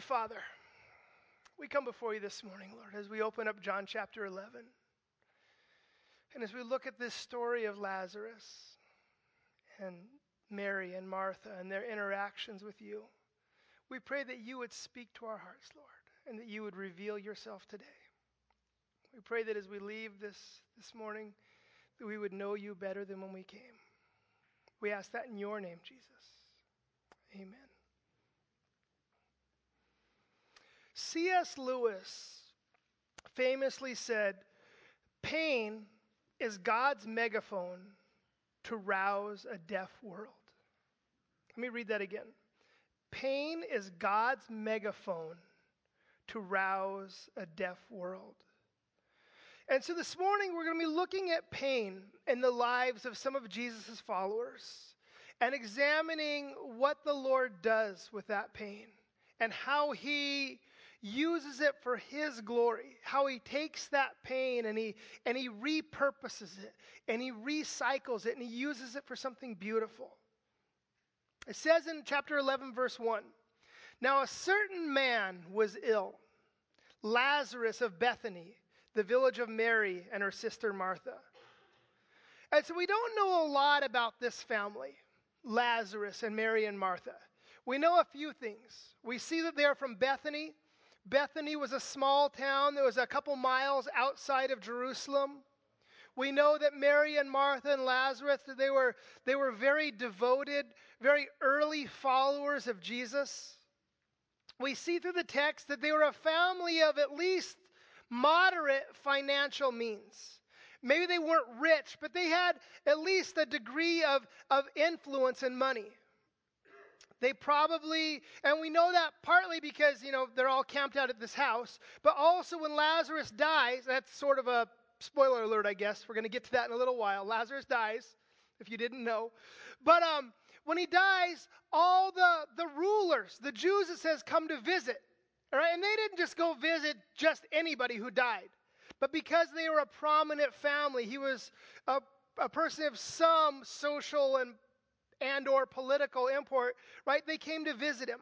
Father, we come before you this morning, Lord, as we open up John chapter 11. And as we look at this story of Lazarus and Mary and Martha and their interactions with you, we pray that you would speak to our hearts, Lord, and that you would reveal yourself today. We pray that as we leave this this morning, that we would know you better than when we came. We ask that in your name, Jesus. Amen. C.S. Lewis famously said, Pain is God's megaphone to rouse a deaf world. Let me read that again. Pain is God's megaphone to rouse a deaf world. And so this morning we're going to be looking at pain in the lives of some of Jesus' followers and examining what the Lord does with that pain and how he uses it for his glory how he takes that pain and he and he repurposes it and he recycles it and he uses it for something beautiful it says in chapter 11 verse 1 now a certain man was ill lazarus of bethany the village of Mary and her sister Martha. And so we don't know a lot about this family, Lazarus and Mary and Martha. We know a few things. We see that they're from Bethany. Bethany was a small town that was a couple miles outside of Jerusalem. We know that Mary and Martha and Lazarus, they were, they were very devoted, very early followers of Jesus. We see through the text that they were a family of at least moderate financial means. Maybe they weren't rich, but they had at least a degree of, of influence and money. They probably, and we know that partly because, you know, they're all camped out at this house, but also when Lazarus dies, that's sort of a spoiler alert, I guess. We're going to get to that in a little while. Lazarus dies, if you didn't know. But um, when he dies, all the, the rulers, the Jews, it says, come to visit. All right, and they didn't just go visit just anybody who died, but because they were a prominent family, he was a, a person of some social and and or political import, right? They came to visit him.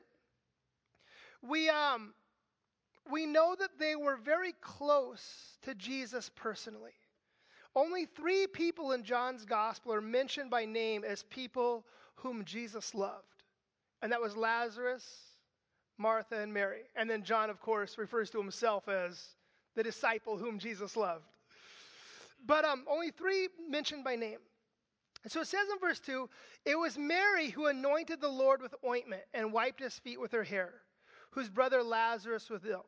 We um we know that they were very close to Jesus personally. Only three people in John's gospel are mentioned by name as people whom Jesus loved. And that was Lazarus, Martha, and Mary. And then John, of course, refers to himself as the disciple whom Jesus loved. But um, only three mentioned by name. And so it says in verse 2 it was Mary who anointed the Lord with ointment and wiped his feet with her hair, whose brother Lazarus was ill.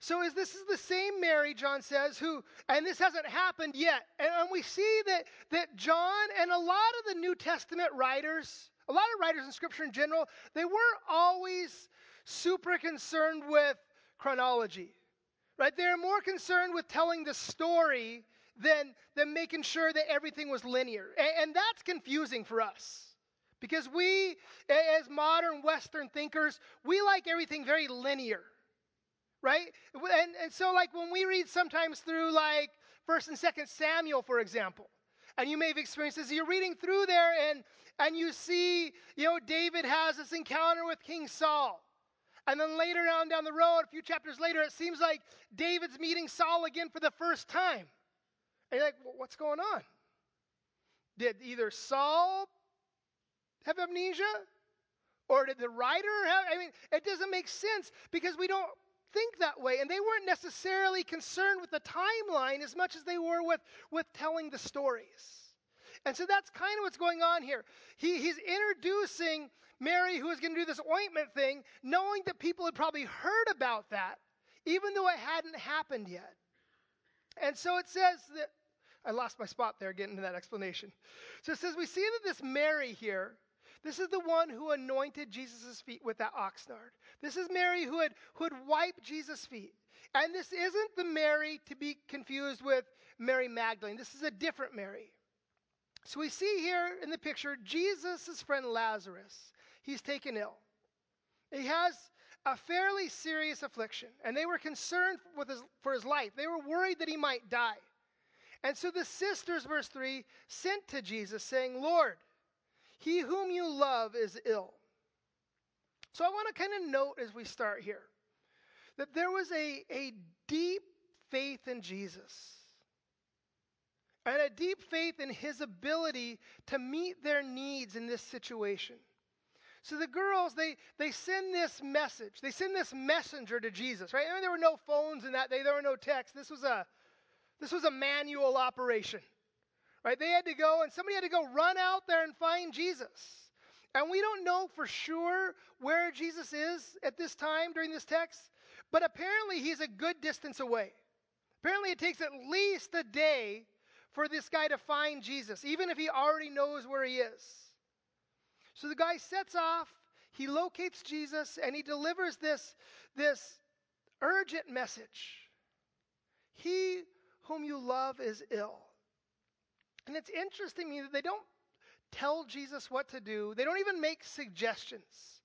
So is this is the same Mary, John says, who, and this hasn't happened yet. And, and we see that, that John and a lot of the New Testament writers, a lot of writers in Scripture in general, they weren't always super concerned with chronology, right? They're more concerned with telling the story than, than making sure that everything was linear. And, and that's confusing for us. Because we, as modern Western thinkers, we like everything very linear, right? And, and so, like, when we read sometimes through, like, 1st and 2nd Samuel, for example, and you may have experienced this, you're reading through there and, and you see, you know, David has this encounter with King Saul. And then later on down the road, a few chapters later, it seems like David's meeting Saul again for the first time. And you're like, what's going on? Did either Saul have amnesia? Or did the writer have? I mean, it doesn't make sense because we don't think that way. And they weren't necessarily concerned with the timeline as much as they were with, with telling the stories. And so that's kind of what's going on here. He, he's introducing Mary, who is going to do this ointment thing, knowing that people had probably heard about that, even though it hadn't happened yet. And so it says that, I lost my spot there getting to that explanation. So it says, we see that this Mary here, this is the one who anointed Jesus' feet with that spikenard. This is Mary who had, who had wiped Jesus' feet. And this isn't the Mary to be confused with Mary Magdalene. This is a different Mary. So we see here in the picture Jesus' friend Lazarus. He's taken ill. He has a fairly serious affliction, and they were concerned with his, for his life. They were worried that he might die. And so the sisters, verse 3, sent to Jesus, saying, Lord, he whom you love is ill. So I want to kind of note as we start here that there was a, a deep faith in Jesus and a deep faith in his ability to meet their needs in this situation. So the girls, they, they send this message. They send this messenger to Jesus, right? I mean, there were no phones in that day. There were no texts. This was a, this was a manual operation, right? They had to go, and somebody had to go run out there and find Jesus. And we don't know for sure where Jesus is at this time during this text, but apparently he's a good distance away. Apparently it takes at least a day for this guy to find Jesus, even if he already knows where he is. So the guy sets off, he locates Jesus, and he delivers this, this urgent message He whom you love is ill. And it's interesting to me that they don't tell Jesus what to do, they don't even make suggestions.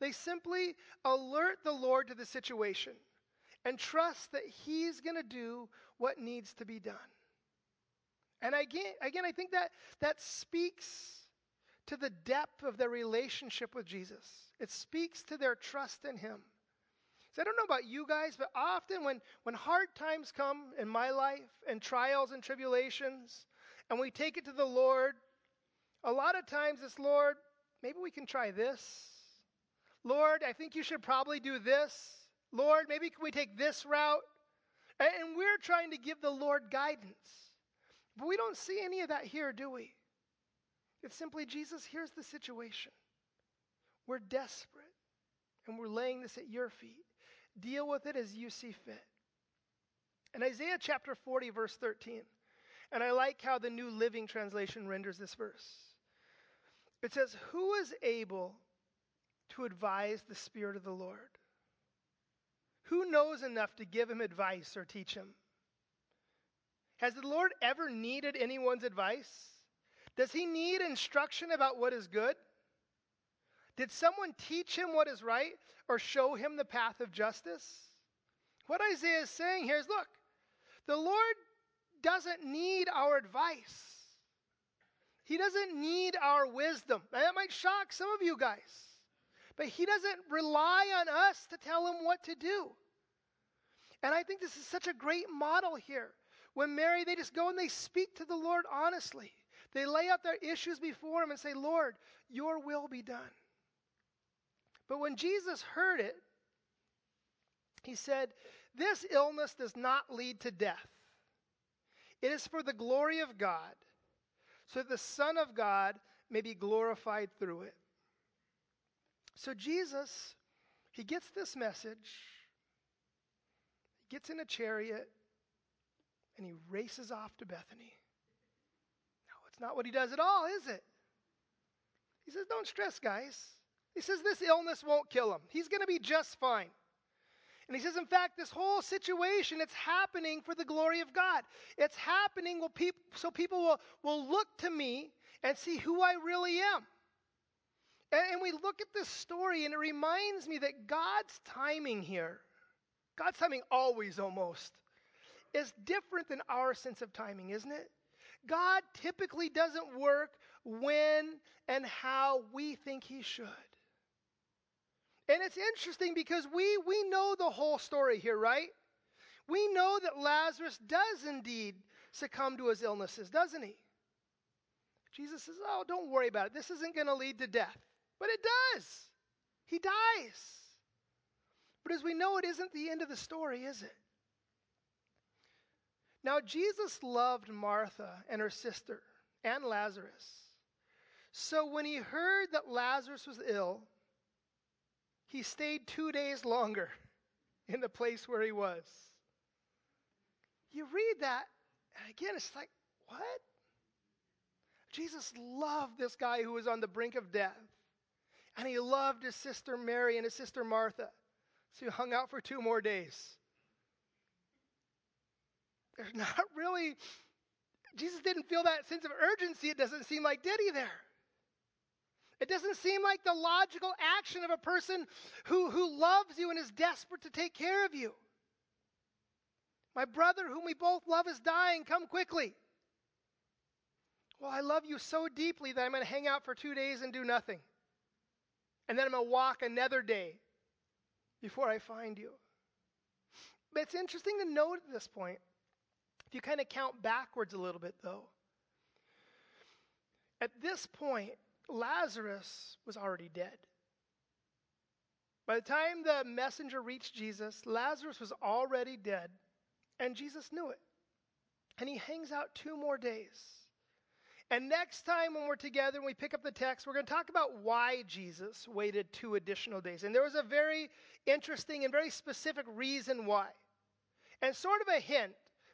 They simply alert the Lord to the situation and trust that He's going to do what needs to be done. And again, again, I think that that speaks to the depth of their relationship with Jesus. It speaks to their trust in Him. So I don't know about you guys, but often when, when hard times come in my life and trials and tribulations, and we take it to the Lord, a lot of times it's, Lord, maybe we can try this. Lord, I think you should probably do this. Lord, maybe can we take this route? And, and we're trying to give the Lord guidance. But we don't see any of that here, do we? It's simply, Jesus, here's the situation. We're desperate, and we're laying this at your feet. Deal with it as you see fit. In Isaiah chapter 40, verse 13, and I like how the New Living Translation renders this verse. It says, Who is able to advise the Spirit of the Lord? Who knows enough to give him advice or teach him? Has the Lord ever needed anyone's advice? Does he need instruction about what is good? Did someone teach him what is right or show him the path of justice? What Isaiah is saying here is look, the Lord doesn't need our advice. He doesn't need our wisdom. Now, that might shock some of you guys, but He doesn't rely on us to tell Him what to do. And I think this is such a great model here. When Mary, they just go and they speak to the Lord honestly. They lay out their issues before him and say, Lord, your will be done. But when Jesus heard it, he said, This illness does not lead to death. It is for the glory of God, so that the Son of God may be glorified through it. So Jesus, he gets this message, he gets in a chariot, and he races off to Bethany. It's not what he does at all, is it? He says, Don't stress, guys. He says, This illness won't kill him. He's going to be just fine. And he says, in fact, this whole situation, it's happening for the glory of God. It's happening so people will, will look to me and see who I really am. And, and we look at this story, and it reminds me that God's timing here, God's timing always almost, is different than our sense of timing, isn't it? God typically doesn't work when and how we think he should. And it's interesting because we, we know the whole story here, right? We know that Lazarus does indeed succumb to his illnesses, doesn't he? Jesus says, Oh, don't worry about it. This isn't going to lead to death. But it does. He dies. But as we know, it isn't the end of the story, is it? Now, Jesus loved Martha and her sister and Lazarus. So when he heard that Lazarus was ill, he stayed two days longer in the place where he was. You read that, and again, it's like, what? Jesus loved this guy who was on the brink of death. And he loved his sister Mary and his sister Martha. So he hung out for two more days. There's not really, Jesus didn't feel that sense of urgency, it doesn't seem like, did he there? It doesn't seem like the logical action of a person who, who loves you and is desperate to take care of you. My brother, whom we both love, is dying. Come quickly. Well, I love you so deeply that I'm going to hang out for two days and do nothing. And then I'm going to walk another day before I find you. But it's interesting to note at this point, if you kind of count backwards a little bit, though, at this point, Lazarus was already dead. By the time the messenger reached Jesus, Lazarus was already dead, and Jesus knew it. And he hangs out two more days. And next time when we're together and we pick up the text, we're going to talk about why Jesus waited two additional days. And there was a very interesting and very specific reason why. And sort of a hint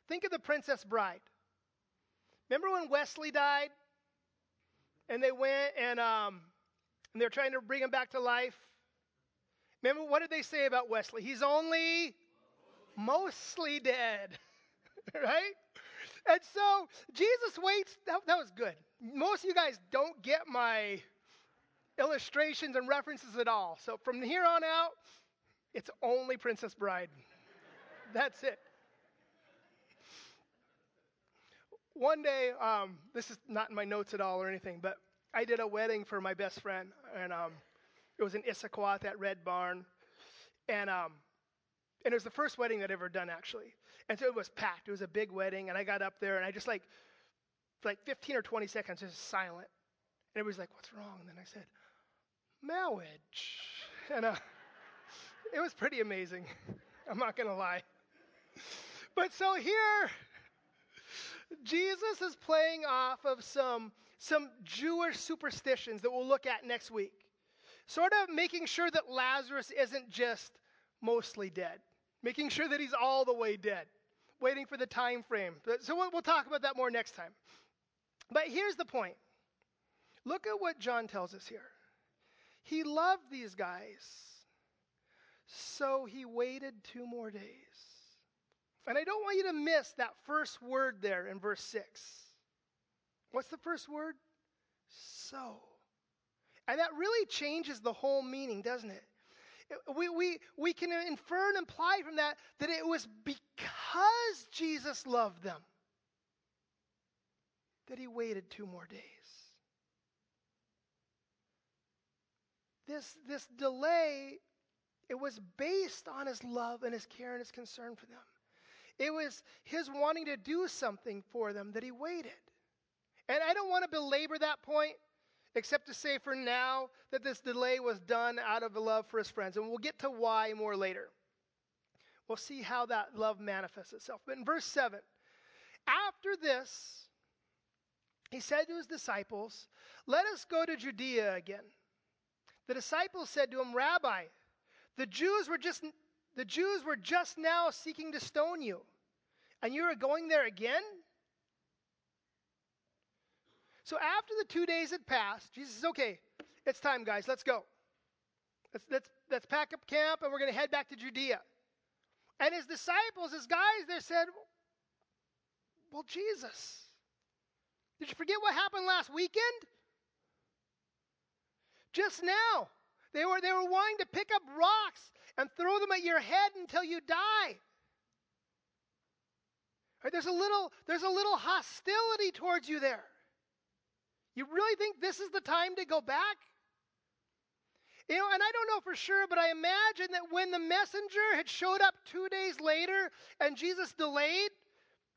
think of the Princess Bride. Remember when Westley died? And they went and, um, and they're trying to bring him back to life. Remember, what did they say about Westley? He's only mostly dead, right? And so Jesus waits. That, that was good. Most of you guys don't get my illustrations and references at all. So from here on out, it's only Princess Bride. That's it. One day, um, this is not in my notes at all or anything, but I did a wedding for my best friend, and um, it was in Issaquah at Red Barn, and um, and it was the first wedding I'd ever done actually. And so it was packed. It was a big wedding, and I got up there and I just like, like 15 or 20 seconds, just silent. And everybody's like, "What's wrong?" And then I said, "Marriage," and uh, it was pretty amazing. I'm not gonna lie. But so here, Jesus is playing off of some some Jewish superstitions that we'll look at next week. Sort of making sure that Lazarus isn't just mostly dead making sure that he's all the way dead, waiting for the time frame. So we'll talk about that more next time. But here's the point look at what John tells us here. He loved these guys, so he waited two more days. And I don't want you to miss that first word there in verse 6. What's the first word? So. And that really changes the whole meaning, doesn't it? we, we, we can infer and imply from that that it was because Jesus loved them that he waited two more days. This, this delay, it was based on his love and his care and his concern for them. It was his wanting to do something for them that he waited. And I don't want to belabor that point except to say for now that this delay was done out of love for his friends. And we'll get to why more later. We'll see how that love manifests itself. But in verse 7, after this, he said to his disciples, Let us go to Judea again. The disciples said to him, Rabbi, the Jews were just the Jews were just now seeking to stone you, and you are going there again? So after the two days had passed, Jesus says, okay, it's time, guys, let's go. Let's, let's, let's pack up camp and we're going to head back to Judea. And his disciples, his guys, they said, well, Jesus, did you forget what happened last weekend? Just now, they were, they were wanting to pick up rocks and throw them at your head until you die. Right, there's, a little, there's a little hostility towards you there. You really think this is the time to go back? You know, and I don't know for sure, but I imagine that when the messenger had showed up two days later and Jesus delayed,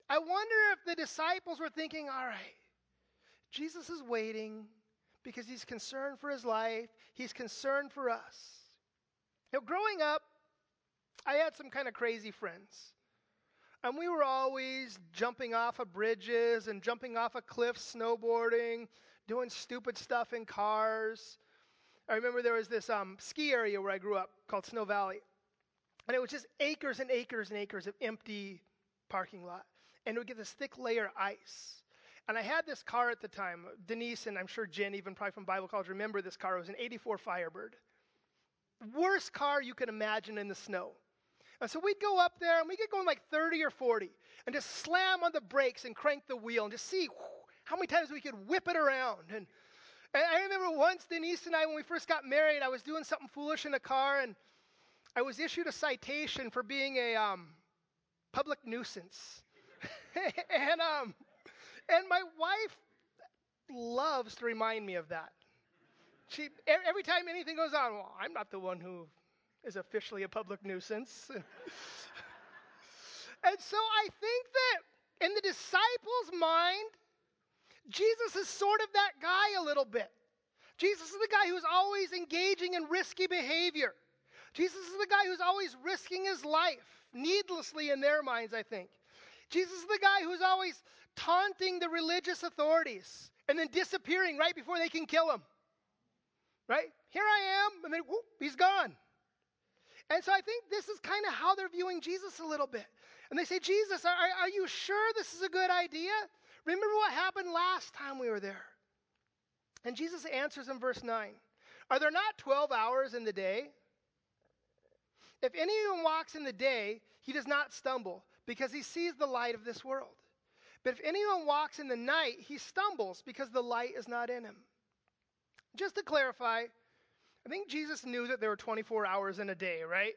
I wonder if the disciples were thinking, all right, Jesus is waiting because he's concerned for his life, he's concerned for us. Know, growing up, I had some kind of crazy friends. And we were always jumping off of bridges and jumping off of cliffs, snowboarding, doing stupid stuff in cars. I remember there was this um, ski area where I grew up called Snow Valley. And it was just acres and acres and acres of empty parking lot. And it would get this thick layer of ice. And I had this car at the time. Denise and I'm sure Jen, even probably from Bible college, remember this car. It was an 84 Firebird. Worst car you can imagine in the snow. And so we'd go up there and we'd get going like 30 or 40 and just slam on the brakes and crank the wheel and just see how many times we could whip it around. And, and I remember once Denise and I, when we first got married, I was doing something foolish in the car and I was issued a citation for being a um, public nuisance. and, um, and my wife loves to remind me of that. She, every time anything goes on, well, I'm not the one who is officially a public nuisance. And so I think that in the disciples' mind, Jesus is sort of that guy a little bit. Jesus is the guy who's always engaging in risky behavior. Jesus is the guy who's always risking his life needlessly in their minds, I think. Jesus is the guy who's always taunting the religious authorities and then disappearing right before they can kill him. Right? Here I am, and then whoop, he's gone. And so I think this is kind of how they're viewing Jesus a little bit. And they say, Jesus, are, are you sure this is a good idea? Remember what happened last time we were there? And Jesus answers in verse 9 Are there not 12 hours in the day? If anyone walks in the day, he does not stumble because he sees the light of this world. But if anyone walks in the night, he stumbles because the light is not in him. Just to clarify, I think Jesus knew that there were 24 hours in a day, right?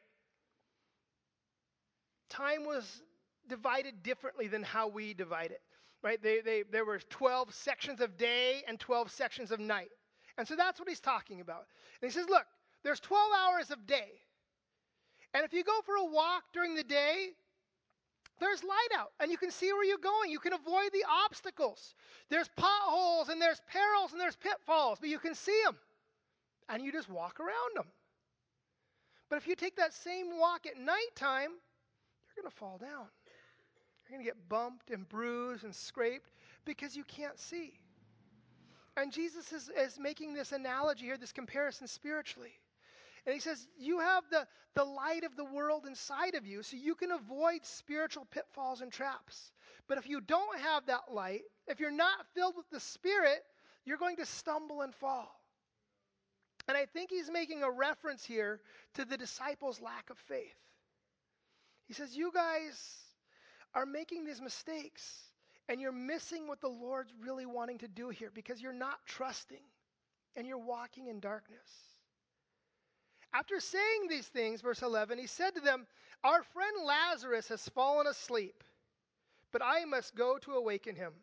Time was divided differently than how we divide it, right? They, they, there were 12 sections of day and 12 sections of night. And so that's what he's talking about. And he says, look, there's 12 hours of day. And if you go for a walk during the day, there's light out and you can see where you're going. You can avoid the obstacles. There's potholes and there's perils and there's pitfalls, but you can see them and you just walk around them. But if you take that same walk at nighttime, you're going to fall down. You're going to get bumped and bruised and scraped because you can't see. And Jesus is, is making this analogy here, this comparison spiritually. And he says, You have the, the light of the world inside of you, so you can avoid spiritual pitfalls and traps. But if you don't have that light, if you're not filled with the Spirit, you're going to stumble and fall. And I think he's making a reference here to the disciples' lack of faith. He says, You guys are making these mistakes, and you're missing what the Lord's really wanting to do here because you're not trusting and you're walking in darkness. After saying these things, verse 11, he said to them, Our friend Lazarus has fallen asleep, but I must go to awaken him.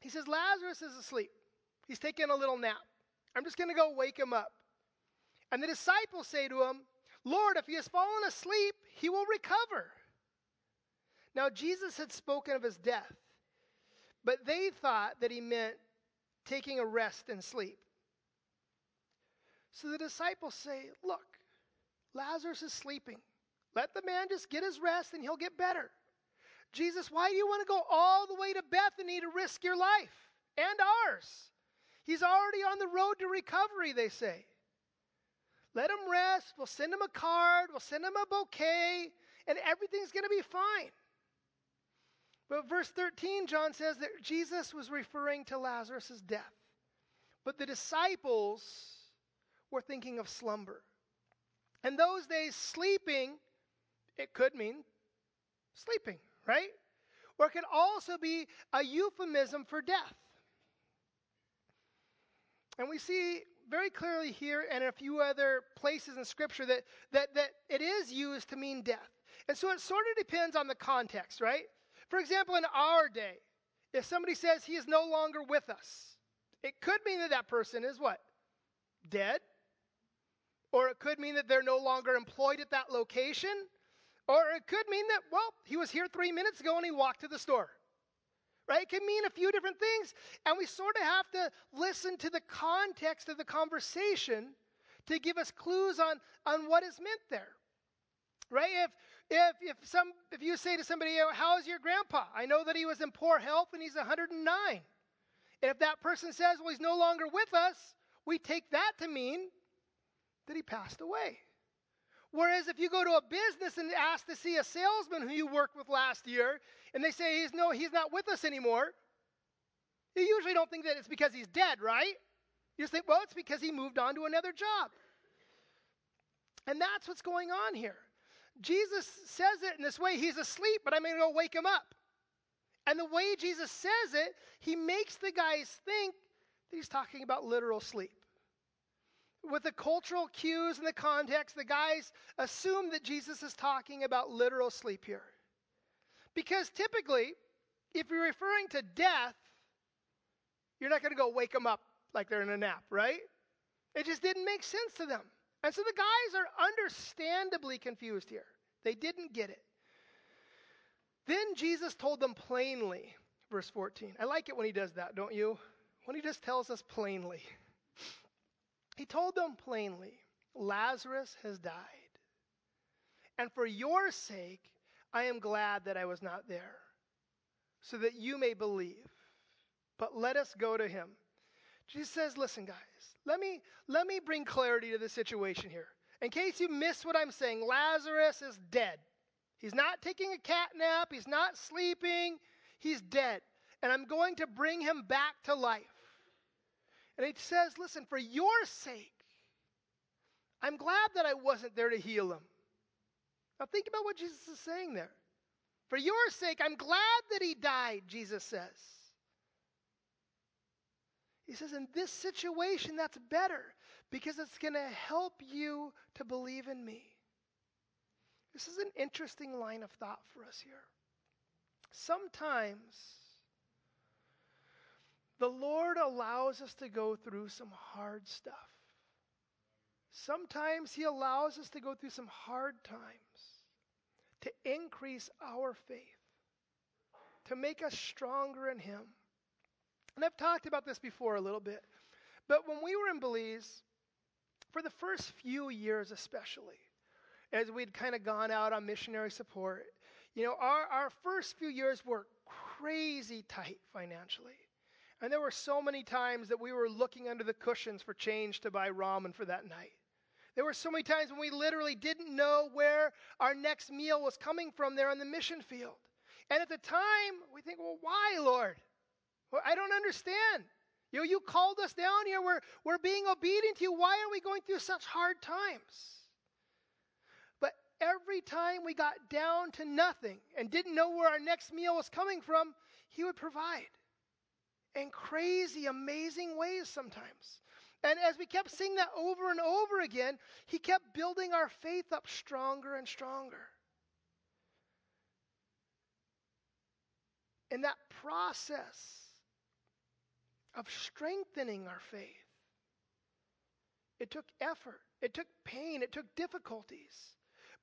He says, Lazarus is asleep. He's taking a little nap. I'm just going to go wake him up. And the disciples say to him, Lord, if he has fallen asleep, he will recover. Now, Jesus had spoken of his death, but they thought that he meant taking a rest and sleep. So the disciples say, Look, Lazarus is sleeping. Let the man just get his rest and he'll get better. Jesus, why do you want to go all the way to Bethany to risk your life and ours? He's already on the road to recovery, they say. Let him rest. We'll send him a card. We'll send him a bouquet, and everything's going to be fine. But verse 13, John says that Jesus was referring to Lazarus' death. But the disciples we're thinking of slumber. And those days, sleeping, it could mean sleeping, right? Or it could also be a euphemism for death. And we see very clearly here and a few other places in Scripture that, that, that it is used to mean death. And so it sort of depends on the context, right? For example, in our day, if somebody says he is no longer with us, it could mean that that person is what? Dead or it could mean that they're no longer employed at that location. Or it could mean that, well, he was here three minutes ago and he walked to the store. Right? It can mean a few different things. And we sort of have to listen to the context of the conversation to give us clues on, on what is meant there. Right? If if if some if you say to somebody, How's your grandpa? I know that he was in poor health and he's 109. And if that person says, Well, he's no longer with us, we take that to mean that he passed away. Whereas if you go to a business and ask to see a salesman who you worked with last year, and they say he's no, he's not with us anymore, you usually don't think that it's because he's dead, right? You just think, well, it's because he moved on to another job. And that's what's going on here. Jesus says it in this way he's asleep, but I'm to go wake him up. And the way Jesus says it, he makes the guys think that he's talking about literal sleep with the cultural cues and the context, the guys assume that Jesus is talking about literal sleep here. Because typically, if you're referring to death, you're not going to go wake them up like they're in a nap, right? It just didn't make sense to them. And so the guys are understandably confused here. They didn't get it. Then Jesus told them plainly, verse 14. I like it when he does that, don't you? When he just tells us plainly. He told them plainly, Lazarus has died. And for your sake, I am glad that I was not there, so that you may believe. But let us go to him. Jesus says, Listen, guys, let me, let me bring clarity to the situation here. In case you miss what I'm saying, Lazarus is dead. He's not taking a cat nap, he's not sleeping, he's dead. And I'm going to bring him back to life. And he says, Listen, for your sake, I'm glad that I wasn't there to heal him. Now, think about what Jesus is saying there. For your sake, I'm glad that he died, Jesus says. He says, in this situation, that's better because it's going to help you to believe in me. This is an interesting line of thought for us here. Sometimes the Lord allows us to go through some hard stuff. Sometimes He allows us to go through some hard times to increase our faith, to make us stronger in Him. And I've talked about this before a little bit, but when we were in Belize, for the first few years especially, as we'd kind of gone out on missionary support, you know, our, our first few years were crazy tight financially. And there were so many times that we were looking under the cushions for change to buy ramen for that night. There were so many times when we literally didn't know where our next meal was coming from there on the mission field. And at the time, we think, well, why, Lord? Well, I don't understand. You know, you called us down here. We're, we're being obedient to you. Why are we going through such hard times? But every time we got down to nothing and didn't know where our next meal was coming from, He would provide in crazy, amazing ways sometimes. And as we kept seeing that over and over again, He kept building our faith up stronger and stronger. In that process of strengthening our faith, it took effort, it took pain, it took difficulties.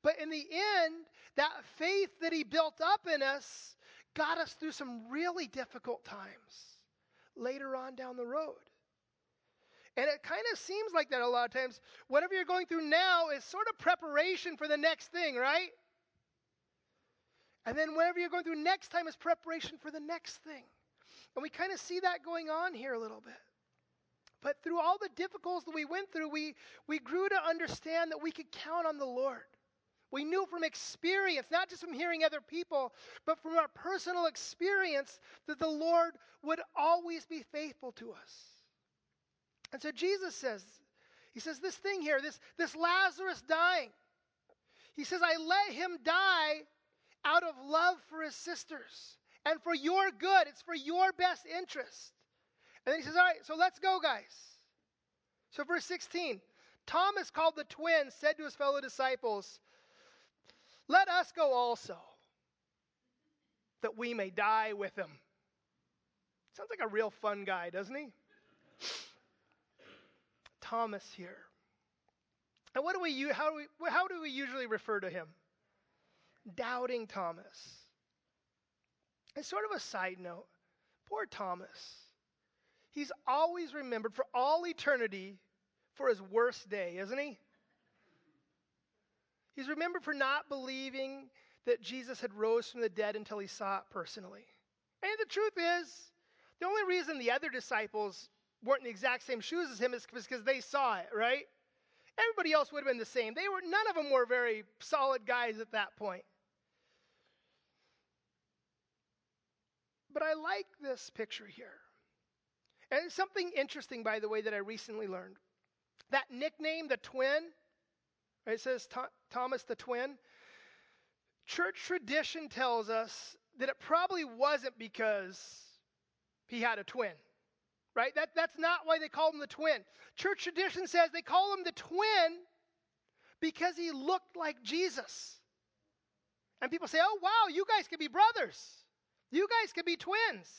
But in the end, that faith that He built up in us got us through some really difficult times later on down the road. And it kind of seems like that a lot of times. Whatever you're going through now is sort of preparation for the next thing, right? And then whatever you're going through next time is preparation for the next thing. And we kind of see that going on here a little bit. But through all the difficulties that we went through, we, we grew to understand that we could count on the Lord. We knew from experience, not just from hearing other people, but from our personal experience, that the Lord would always be faithful to us. And so Jesus says, He says, this thing here, this, this Lazarus dying, He says, I let him die out of love for his sisters and for your good. It's for your best interest. And then He says, All right, so let's go, guys. So, verse 16 Thomas, called the twin, said to his fellow disciples, let us go also, that we may die with him. Sounds like a real fun guy, doesn't he? Thomas here. And what do we how do we how do we usually refer to him? Doubting Thomas. And sort of a side note, poor Thomas. He's always remembered for all eternity for his worst day, isn't he? He's remembered for not believing that Jesus had rose from the dead until he saw it personally. And the truth is, the only reason the other disciples weren't in the exact same shoes as him is because they saw it, right? Everybody else would have been the same. They were none of them were very solid guys at that point. But I like this picture here. And something interesting, by the way, that I recently learned. That nickname, the twin, it says Thomas the twin. Church tradition tells us that it probably wasn't because he had a twin, right? That, that's not why they called him the twin. Church tradition says they call him the twin because he looked like Jesus. And people say, oh, wow, you guys could be brothers. You guys could be twins.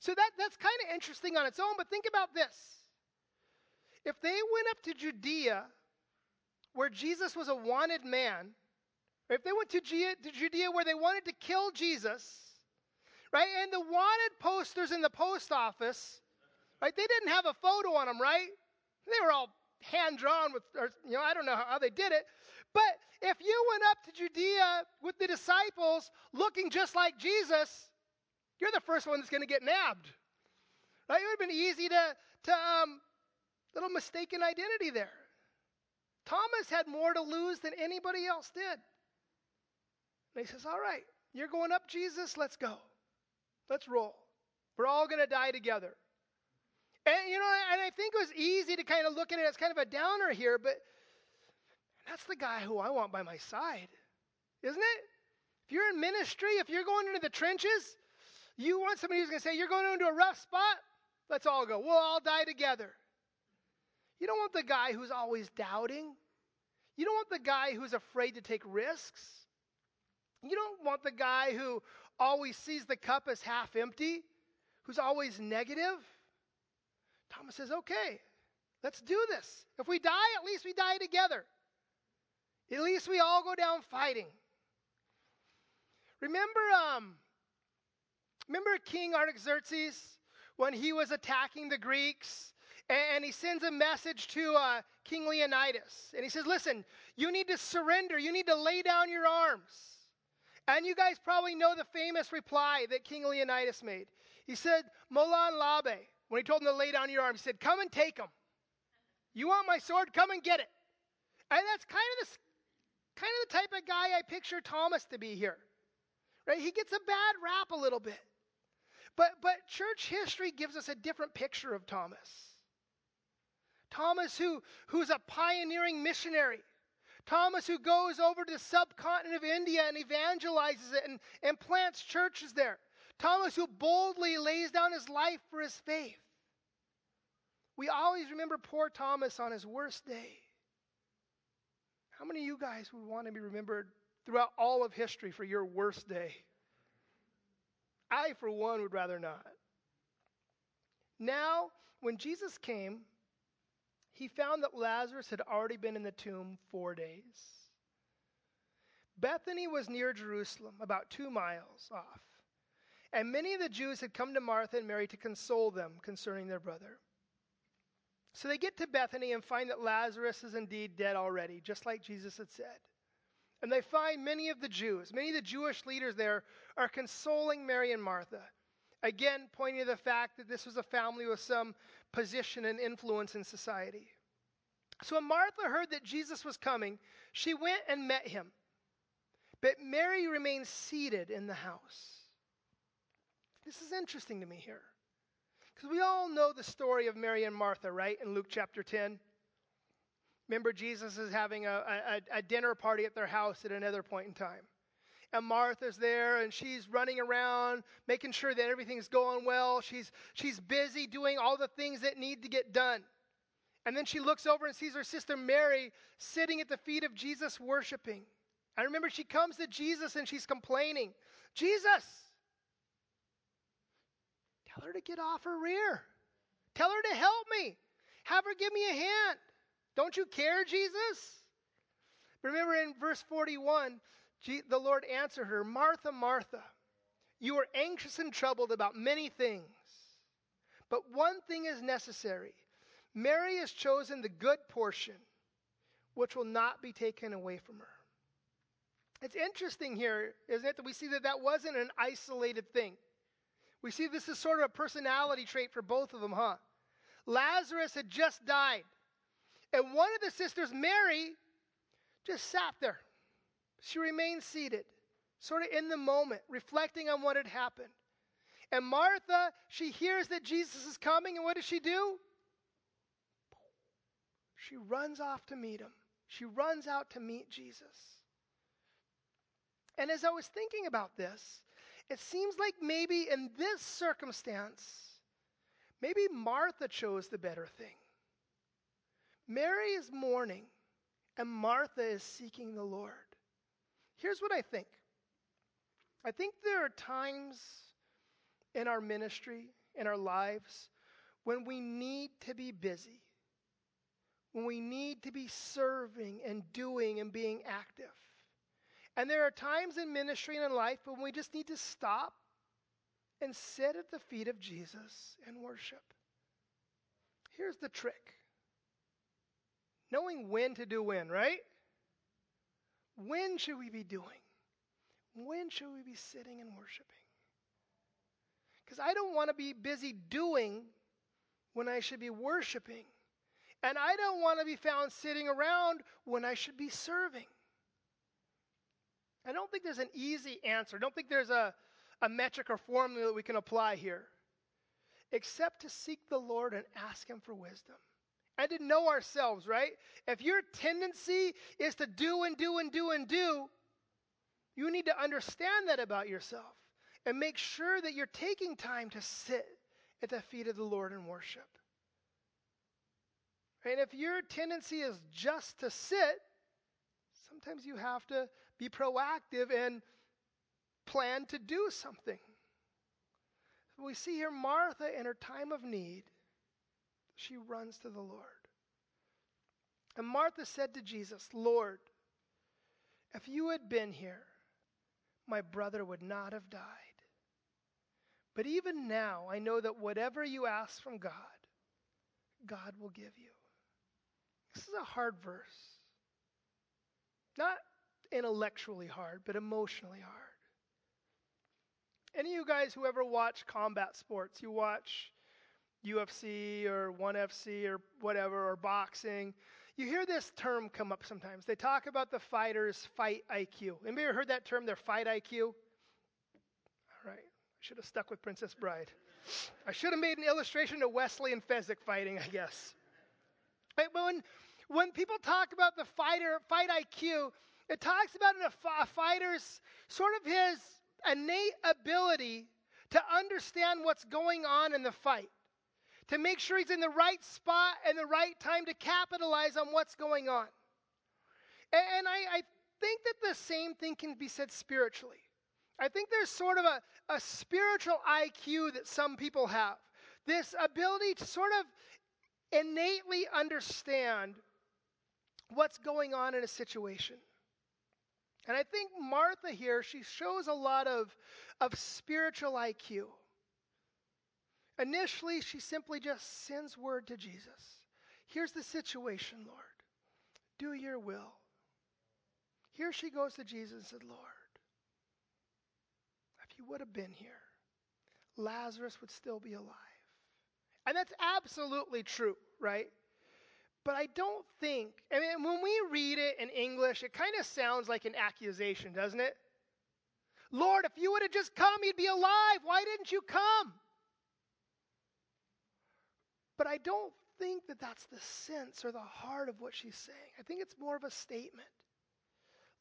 So that, that's kind of interesting on its own, but think about this. If they went up to Judea where Jesus was a wanted man, If they went to Judea, where they wanted to kill Jesus, right? And the wanted posters in the post office, right? They didn't have a photo on them, right? They were all hand drawn with, or, you know, I don't know how they did it. But if you went up to Judea with the disciples looking just like Jesus, you're the first one that's going to get nabbed. Right? It would have been easy to, to um, little mistaken identity there. Thomas had more to lose than anybody else did. And he says, All right, you're going up, Jesus, let's go. Let's roll. We're all going to die together. And, you know, and I think it was easy to kind of look at it as kind of a downer here, but that's the guy who I want by my side, isn't it? If you're in ministry, if you're going into the trenches, you want somebody who's going to say, You're going into a rough spot? Let's all go. We'll all die together. You don't want the guy who's always doubting. You don't want the guy who's afraid to take risks. You don't want the guy who always sees the cup as half empty, who's always negative. Thomas says, okay, let's do this. If we die, at least we die together. At least we all go down fighting. Remember, um, remember King Artaxerxes when he was attacking the Greeks, and he sends a message to uh, King Leonidas, and he says, "Listen, you need to surrender. You need to lay down your arms." And you guys probably know the famous reply that King Leonidas made. He said, "Molon labe." When he told him to lay down your arms, he said, "Come and take them. You want my sword? Come and get it." And that's kind of the kind of the type of guy I picture Thomas to be here. Right? He gets a bad rap a little bit. But but church history gives us a different picture of Thomas. Thomas who who's a pioneering missionary. Thomas who goes over to the subcontinent of India and evangelizes it and, and plants churches there. Thomas who boldly lays down his life for his faith. We always remember poor Thomas on his worst day. How many of you guys would want to be remembered throughout all of history for your worst day? I, for one, would rather not. Now, when Jesus came, he found that Lazarus had already been in the tomb four days. Bethany was near Jerusalem, about two miles off. And many of the Jews had come to Martha and Mary to console them concerning their brother. So they get to Bethany and find that Lazarus is indeed dead already, just like Jesus had said. And they find many of the Jews, many of the Jewish leaders there are consoling Mary and Martha. Again, pointing to the fact that this was a family with some position and influence in society. So when Martha heard that Jesus was coming, she went and met him. But Mary remained seated in the house. This is interesting to me here. Because we all know the story of Mary and Martha, right, in Luke chapter 10. Remember, Jesus is having a, a, a, dinner party at their house at another point in time. And Martha's there and she's running around, making sure that everything's going well. She's, she's busy doing all the things that need to get done. And then she looks over and sees her sister Mary sitting at the feet of Jesus, worshiping. I remember she comes to Jesus and she's complaining Jesus, Tell her to get off her rear. Tell her to help me. Have her give me a hand. Don't you care, Jesus? Remember in verse 41, the Lord answered her, Martha, Martha, you are anxious and troubled about many things, but one thing is necessary. Mary has chosen the good portion, which will not be taken away from her. It's interesting here, isn't it, that we see that that wasn't an isolated thing. We see this is sort of a personality trait for both of them, huh? Lazarus had just died. And one of the sisters, Mary, just sat there. She remained seated, sort of in the moment, reflecting on what had happened. And Martha, she hears that Jesus is coming, and what does she do? She runs off to meet him. She runs out to meet Jesus. And as I was thinking about this, it seems like maybe in this circumstance, maybe Martha chose the better thing. Mary is mourning, and Martha is seeking the Lord. Here's what I think I think there are times in our ministry, in our lives, when we need to be busy, when we need to be serving and doing and being active. And there are times in ministry and in life when we just need to stop and sit at the feet of Jesus and worship. Here's the trick knowing when to do when, right? When should we be doing? When should we be sitting and worshiping? Because I don't want to be busy doing when I should be worshiping. And I don't want to be found sitting around when I should be serving. I don't think there's an easy answer. I don't think there's a, a metric or formula that we can apply here, except to seek the Lord and ask Him for wisdom. And to know ourselves, right? If your tendency is to do and do and do and do, you need to understand that about yourself and make sure that you're taking time to sit at the feet of the Lord and worship. And if your tendency is just to sit, sometimes you have to be proactive and plan to do something. We see here Martha in her time of need, she runs to the Lord. And Martha said to Jesus, Lord, if you had been here, my brother would not have died. But even now, I know that whatever you ask from God, God will give you. This is a hard verse. Not intellectually hard, but emotionally hard. Any of you guys who ever watch combat sports, you watch UFC or 1FC or whatever, or boxing, you hear this term come up sometimes. They talk about the fighter's fight IQ. Anybody ever heard that term, their fight IQ? All right. I should have stuck with Princess Bride. I should have made an illustration of Westley and Fezzik fighting, I guess. But when, when people talk about the fighter fight IQ, it talks about a fighter's sort of his innate ability to understand what's going on in the fight, to make sure he's in the right spot and the right time to capitalize on what's going on. And, I, I think that the same thing can be said spiritually. I think there's sort of a, a spiritual IQ that some people have. This ability to sort of innately understand what's going on in a situation. And I think Martha here, she shows a lot of, of spiritual IQ. Initially, she simply just sends word to Jesus. Here's the situation, Lord. Do your will. Here she goes to Jesus and said, Lord, if you would have been here, Lazarus would still be alive. And that's absolutely true, right? But I don't think, I mean, when we read it in English, it kind of sounds like an accusation, doesn't it? Lord, if you would have just come, he'd be alive. Why didn't you come? But I don't think that that's the sense or the heart of what she's saying. I think it's more of a statement.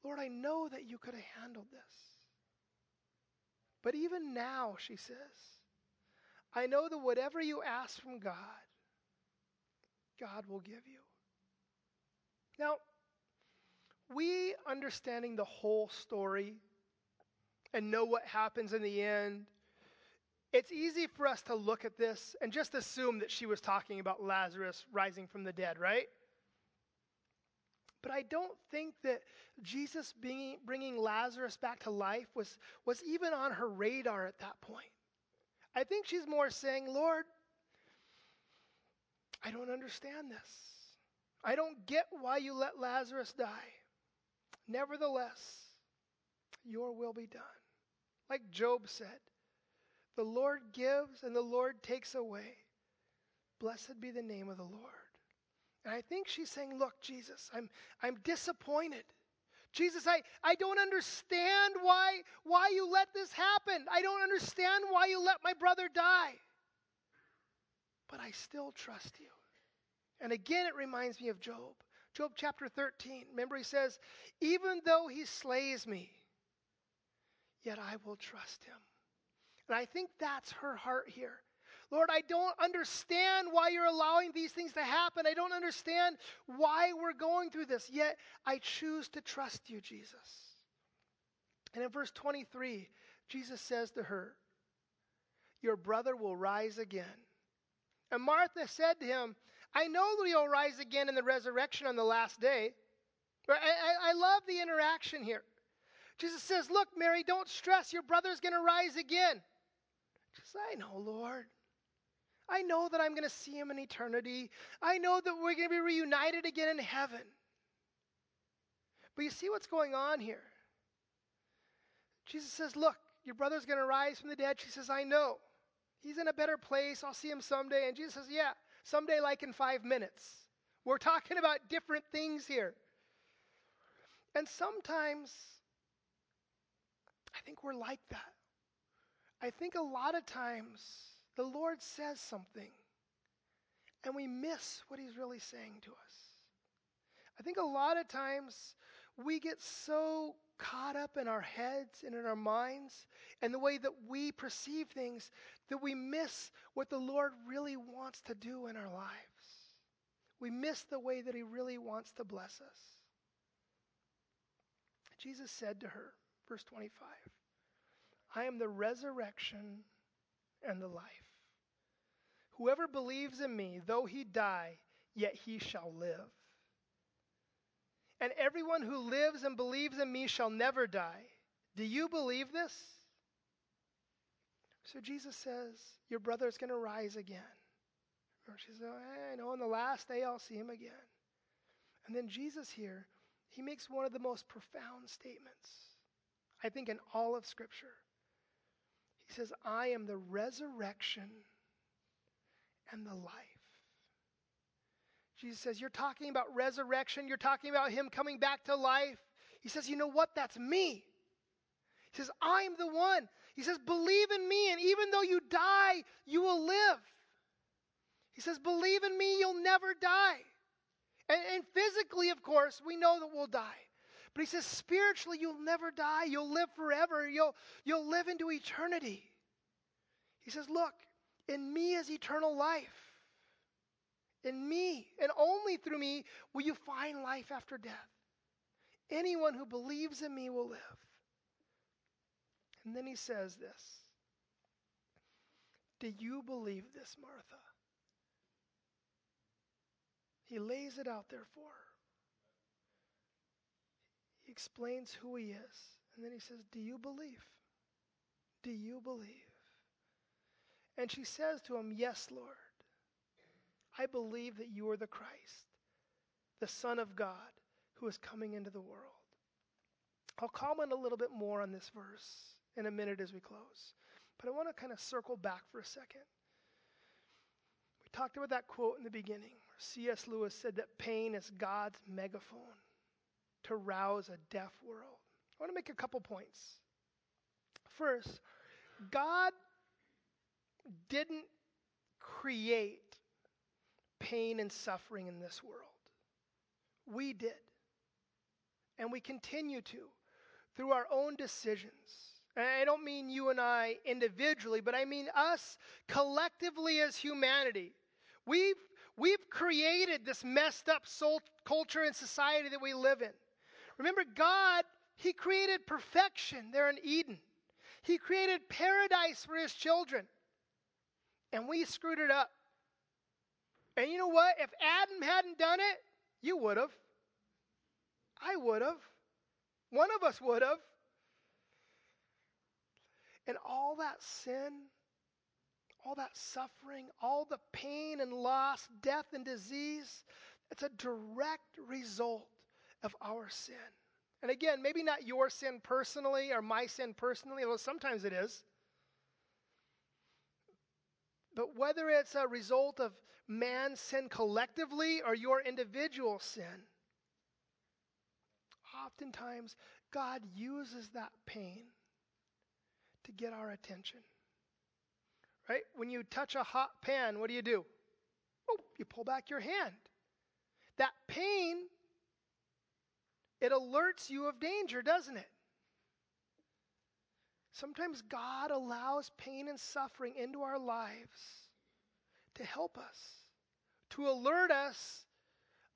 Lord, I know that you could have handled this. But even now, she says, I know that whatever you ask from God, God will give you. Now, we understanding the whole story and know what happens in the end, it's easy for us to look at this and just assume that she was talking about Lazarus rising from the dead, right? But I don't think that Jesus being, bringing Lazarus back to life was, was even on her radar at that point. I think she's more saying, Lord, I don't understand this. I don't get why you let Lazarus die. Nevertheless, your will be done. Like Job said, the Lord gives and the Lord takes away. Blessed be the name of the Lord. And I think she's saying, Look, Jesus, I'm, I'm disappointed. Jesus, I, I don't understand why, why you let this happen. I don't understand why you let my brother die. But I still trust you. And again, it reminds me of Job. Job chapter 13. Remember, he says, Even though he slays me, yet I will trust him. And I think that's her heart here. Lord, I don't understand why you're allowing these things to happen. I don't understand why we're going through this, yet I choose to trust you, Jesus. And in verse 23, Jesus says to her, Your brother will rise again. And Martha said to him, I know that he'll rise again in the resurrection on the last day. I, I, I love the interaction here. Jesus says, Look, Mary, don't stress. Your brother's going to rise again. Says, I know, Lord. I know that I'm going to see him in eternity. I know that we're going to be reunited again in heaven. But you see what's going on here? Jesus says, Look, your brother's going to rise from the dead. She says, I know. He's in a better place. I'll see him someday. And Jesus says, Yeah, someday, like in five minutes. We're talking about different things here. And sometimes I think we're like that. I think a lot of times the Lord says something and we miss what He's really saying to us. I think a lot of times we get so caught up in our heads and in our minds and the way that we perceive things that we miss what the Lord really wants to do in our lives. We miss the way that He really wants to bless us. Jesus said to her, verse 25, I am the resurrection and the life. Whoever believes in me, though he die, yet he shall live. And everyone who lives and believes in me shall never die. Do you believe this? So Jesus says, Your brother is going to rise again. Or she says, I know, on the last day I'll see him again. And then Jesus here, he makes one of the most profound statements, I think, in all of Scripture. He says, I am the resurrection and the life. Jesus says, You're talking about resurrection, you're talking about him coming back to life. He says, You know what? That's me. He says, I'm the one. He says, Believe in me, and even though you die, you will live. He says, Believe in me, you'll never die. And, and, physically, of course, we know that we'll die. But he says, spiritually, you'll never die. You'll live forever. You'll, you'll live into eternity. He says, Look, in me is eternal life. In me, and only through me, will you find life after death. Anyone who believes in me will live. And then he says this Do you believe this, Martha? He lays it out there for her. He explains who he is. And then he says, Do you believe? Do you believe? And she says to him, Yes, Lord. I believe that you are the Christ, the Son of God, who is coming into the world. I'll comment a little bit more on this verse in a minute as we close. But I want to kind of circle back for a second. We talked about that quote in the beginning C.S. Lewis said that pain is God's megaphone to rouse a deaf world. I want to make a couple points. First, God didn't create pain and suffering in this world. We did. And we continue to through our own decisions. And I don't mean you and I individually, but I mean us collectively as humanity. We've, we've created this messed up soul culture and society that we live in. Remember, God, He created perfection there in Eden. He created paradise for His children. And we screwed it up. And you know what? If Adam hadn't done it, you would have. I would have. One of us would have. And all that sin, all that suffering, all the pain and loss, death and disease, it's a direct result of our sin. And again, maybe not your sin personally or my sin personally, although sometimes it is. But whether it's a result of man's sin collectively or your individual sin, oftentimes God uses that pain to get our attention. Right? When you touch a hot pan, what do you do? Oh, you pull back your hand. That pain, it alerts you of danger, doesn't it? Sometimes God allows pain and suffering into our lives to help us, to alert us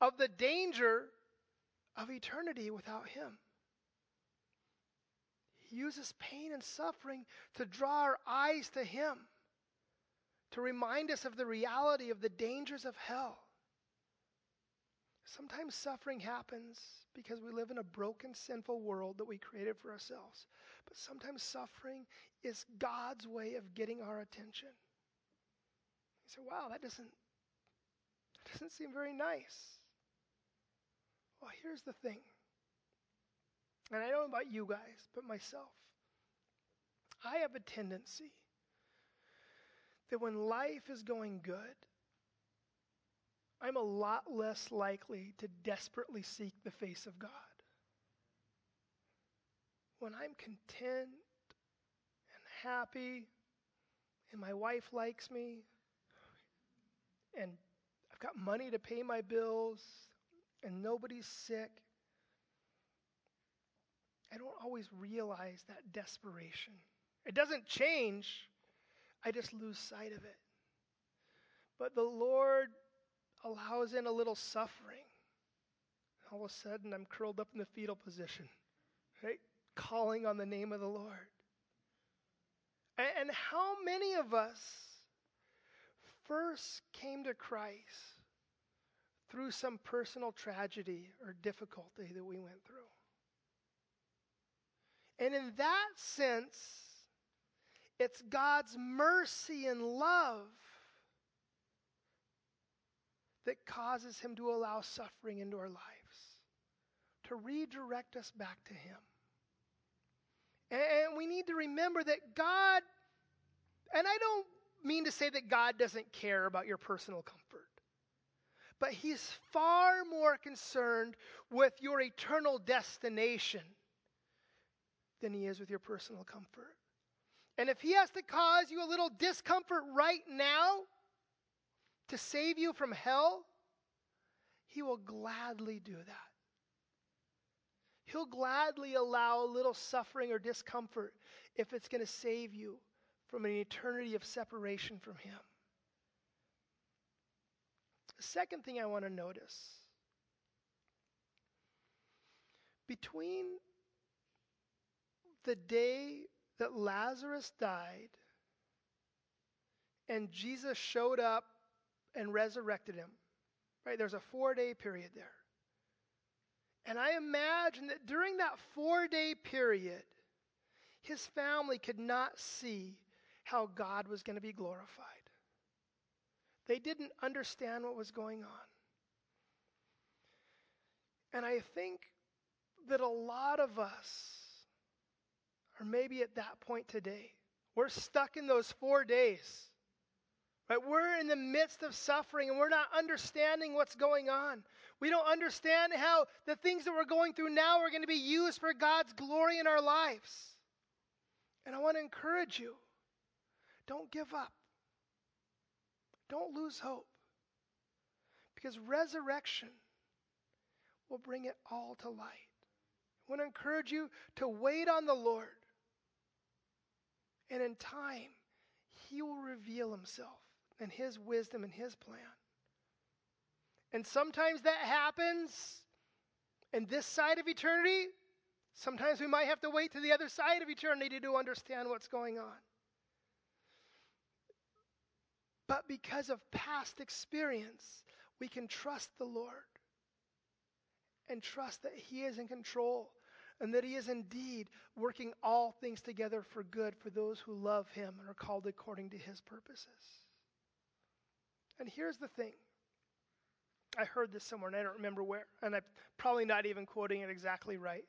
of the danger of eternity without Him. He uses pain and suffering to draw our eyes to Him, to remind us of the reality of the dangers of hell. Sometimes suffering happens because we live in a broken, sinful world that we created for ourselves. But sometimes suffering is God's way of getting our attention. You say, wow, that doesn't, that doesn't seem very nice. Well, here's the thing. And I don't know about you guys, but myself. I have a tendency that when life is going good, I'm a lot less likely to desperately seek the face of God. When I'm content and happy, and my wife likes me, and I've got money to pay my bills, and nobody's sick, I don't always realize that desperation. It doesn't change, I just lose sight of it. But the Lord allows in a little suffering. All of a sudden, I'm curled up in the fetal position, right? Calling on the name of the Lord. And, how many of us first came to Christ through some personal tragedy or difficulty that we went through? And in that sense, it's God's mercy and love that causes him to allow suffering into our lives, to redirect us back to him. And we need to remember that God, and I don't mean to say that God doesn't care about your personal comfort, but he's far more concerned with your eternal destination than he is with your personal comfort. And if he has to cause you a little discomfort right now, to save you from hell, he will gladly do that. He'll gladly allow a little suffering or discomfort if it's going to save you from an eternity of separation from Him. The second thing I want to notice between the day that Lazarus died and Jesus showed up and resurrected him. Right? There's a four day period there. And I imagine that during that four day period, his family could not see how God was going to be glorified. They didn't understand what was going on. And I think that a lot of us, are maybe at that point today, we're stuck in those four days Right? We're in the midst of suffering and we're not understanding what's going on. We don't understand how the things that we're going through now are going to be used for God's glory in our lives. And I want to encourage you don't give up, don't lose hope. Because resurrection will bring it all to light. I want to encourage you to wait on the Lord. And in time, He will reveal Himself and His wisdom and His plan. And sometimes that happens in this side of eternity. Sometimes we might have to wait to the other side of eternity to understand what's going on. But because of past experience, we can trust the Lord and trust that He is in control and that He is indeed working all things together for good for those who love Him and are called according to His purposes. And here's the thing I heard this somewhere, and I don't remember where, and I'm probably not even quoting it exactly right.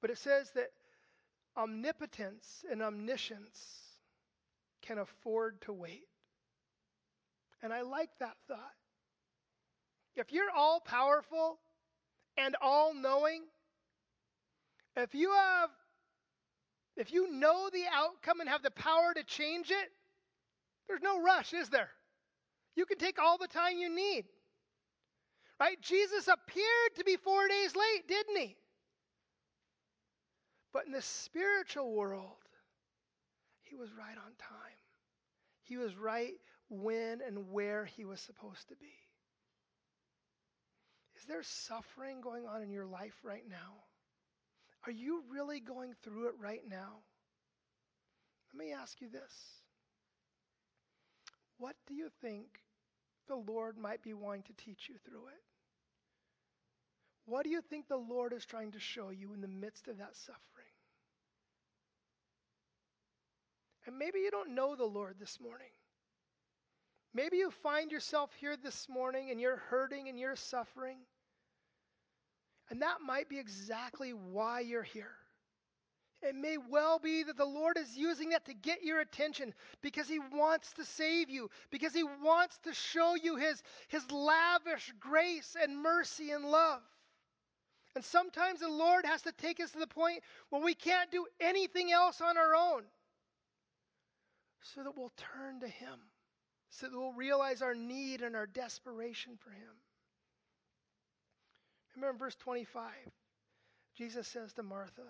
But it says that omnipotence and omniscience can afford to wait. And I like that thought. If you're all powerful and all knowing, if you have if you know the outcome and have the power to change it, there's no rush, is there? You can take all the time you need. Right? Jesus appeared to be four days late, didn't he? But in the spiritual world, he was right on time. He was right when and where he was supposed to be. Is there suffering going on in your life right now? Are you really going through it right now? Let me ask you this what do you think the Lord might be wanting to teach you through it? What do you think the Lord is trying to show you in the midst of that suffering? And maybe you don't know the Lord this morning. Maybe you find yourself here this morning and you're hurting and you're suffering. And that might be exactly why you're here. It may well be that the Lord is using that to get your attention because He wants to save you, because He wants to show you His, his lavish grace and mercy and love. And sometimes the Lord has to take us to the point where we can't do anything else on our own so that we'll turn to Him so that we'll realize our need and our desperation for Him. Remember in verse 25, Jesus says to Martha,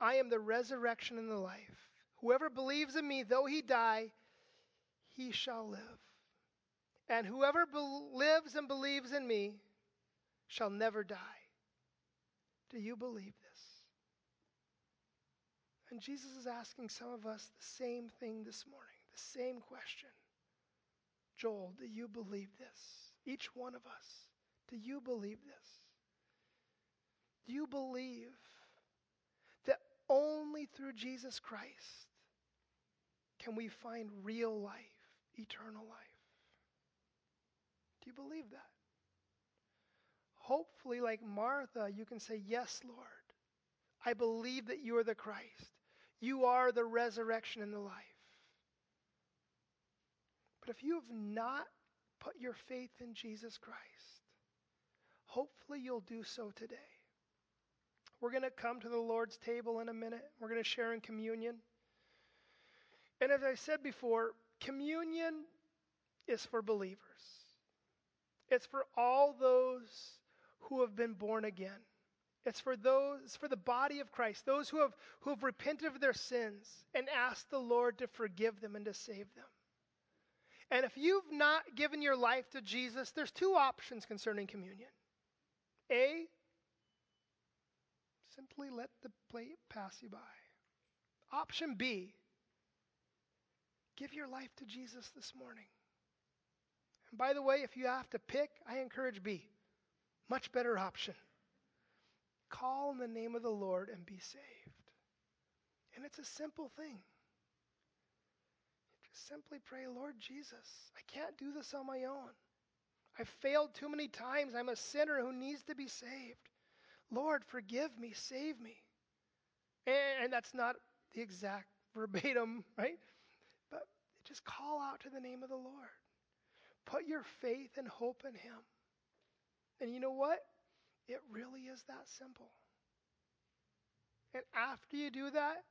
I am the resurrection and the life. Whoever believes in me, though he die, he shall live. And whoever be- lives and believes in me shall never die. Do you believe this? And Jesus is asking some of us the same thing this morning, the same question. Joel, do you believe this? Each one of us, do you believe this? Do you believe only through Jesus Christ can we find real life, eternal life? Do you believe that? Hopefully, like Martha, you can say, Yes, Lord. I believe that you are the Christ. You are the resurrection and the life. But if you have not put your faith in Jesus Christ, hopefully you'll do so today. We're going to come to the Lord's table in a minute. We're going to share in communion. And as I said before, communion is for believers, it's for all those who have been born again. It's for those, for the body of Christ, those who have, who have repented of their sins and asked the Lord to forgive them and to save them. And if you've not given your life to Jesus, there's two options concerning communion. A, simply let the plate pass you by. Option B, give your life to Jesus this morning. And by the way, if you have to pick, I encourage B. Much better option. Call in the name of the Lord and be saved. And it's a simple thing. Just simply pray, Lord Jesus, I can't do this on my own. I've failed too many times. I'm a sinner who needs to be saved. Lord, forgive me, save me. And, that's not the exact verbatim, right? But just call out to the name of the Lord. Put your faith and hope in Him. And you know what? It really is that simple. And after you do that,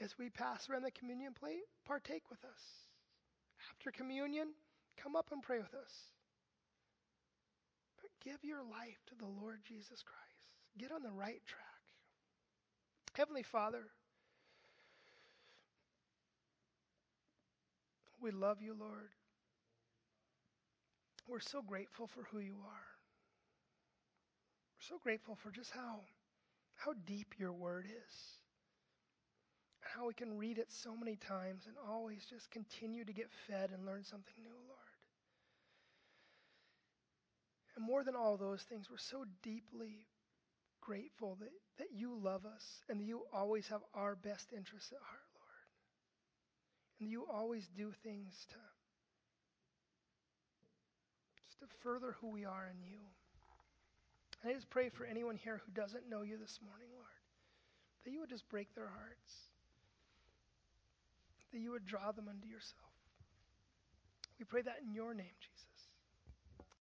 as we pass around the communion plate, partake with us. After communion, come up and pray with us. But give your life to the Lord Jesus Christ. Get on the right track. Heavenly Father, we love you, Lord. We're so grateful for who you are. We're so grateful for just how, how deep your word is. And how we can read it so many times and always just continue to get fed and learn something new, Lord. And more than all those things, we're so deeply grateful that, that you love us and that you always have our best interests at heart, Lord. And that you always do things to, just to further who we are in you. And I just pray for anyone here who doesn't know you this morning, Lord, that you would just break their hearts, that you would draw them unto yourself. We pray that in your name, Jesus.